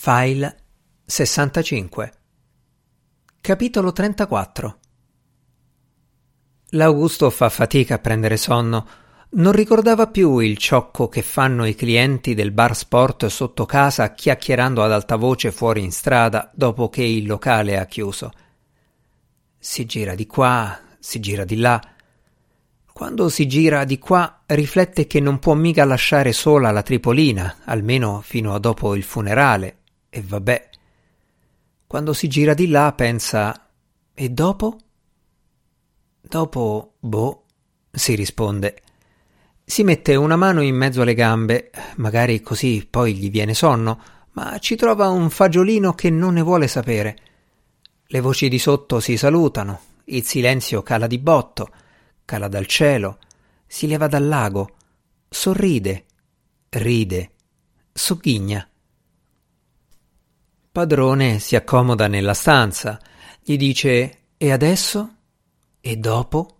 File 65 Capitolo 34 L'Augusto fa fatica a prendere sonno. Non ricordava più il ciocco che fanno i clienti del bar sport sotto casa chiacchierando ad alta voce fuori in strada dopo che il locale ha chiuso. Si gira di qua, si gira di là. Quando si gira di qua riflette che non può mica lasciare sola la Tripolina, almeno fino a dopo il funerale, e vabbè. Quando si gira di là pensa E dopo? Dopo, boh, si risponde. Si mette una mano in mezzo alle gambe, magari così poi gli viene sonno, ma ci trova un fagiolino che non ne vuole sapere. Le voci di sotto si salutano, il silenzio cala di botto, cala dal cielo, si leva dal lago, sorride, ride, sogghigna. Padrone si accomoda nella stanza, gli dice E adesso? E dopo?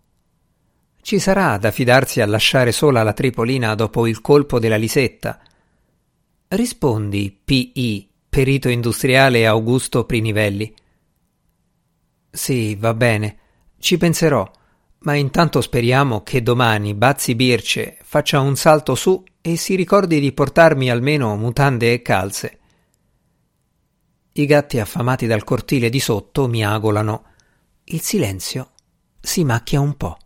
Ci sarà da fidarsi a lasciare sola la Tripolina dopo il colpo della Lisetta. Rispondi, P.I., perito industriale Augusto Prinivelli. Sì, va bene, ci penserò, ma intanto speriamo che domani Bazzi Birce faccia un salto su e si ricordi di portarmi almeno mutande e calze. I gatti affamati dal cortile di sotto miagolano. Il silenzio si macchia un po'.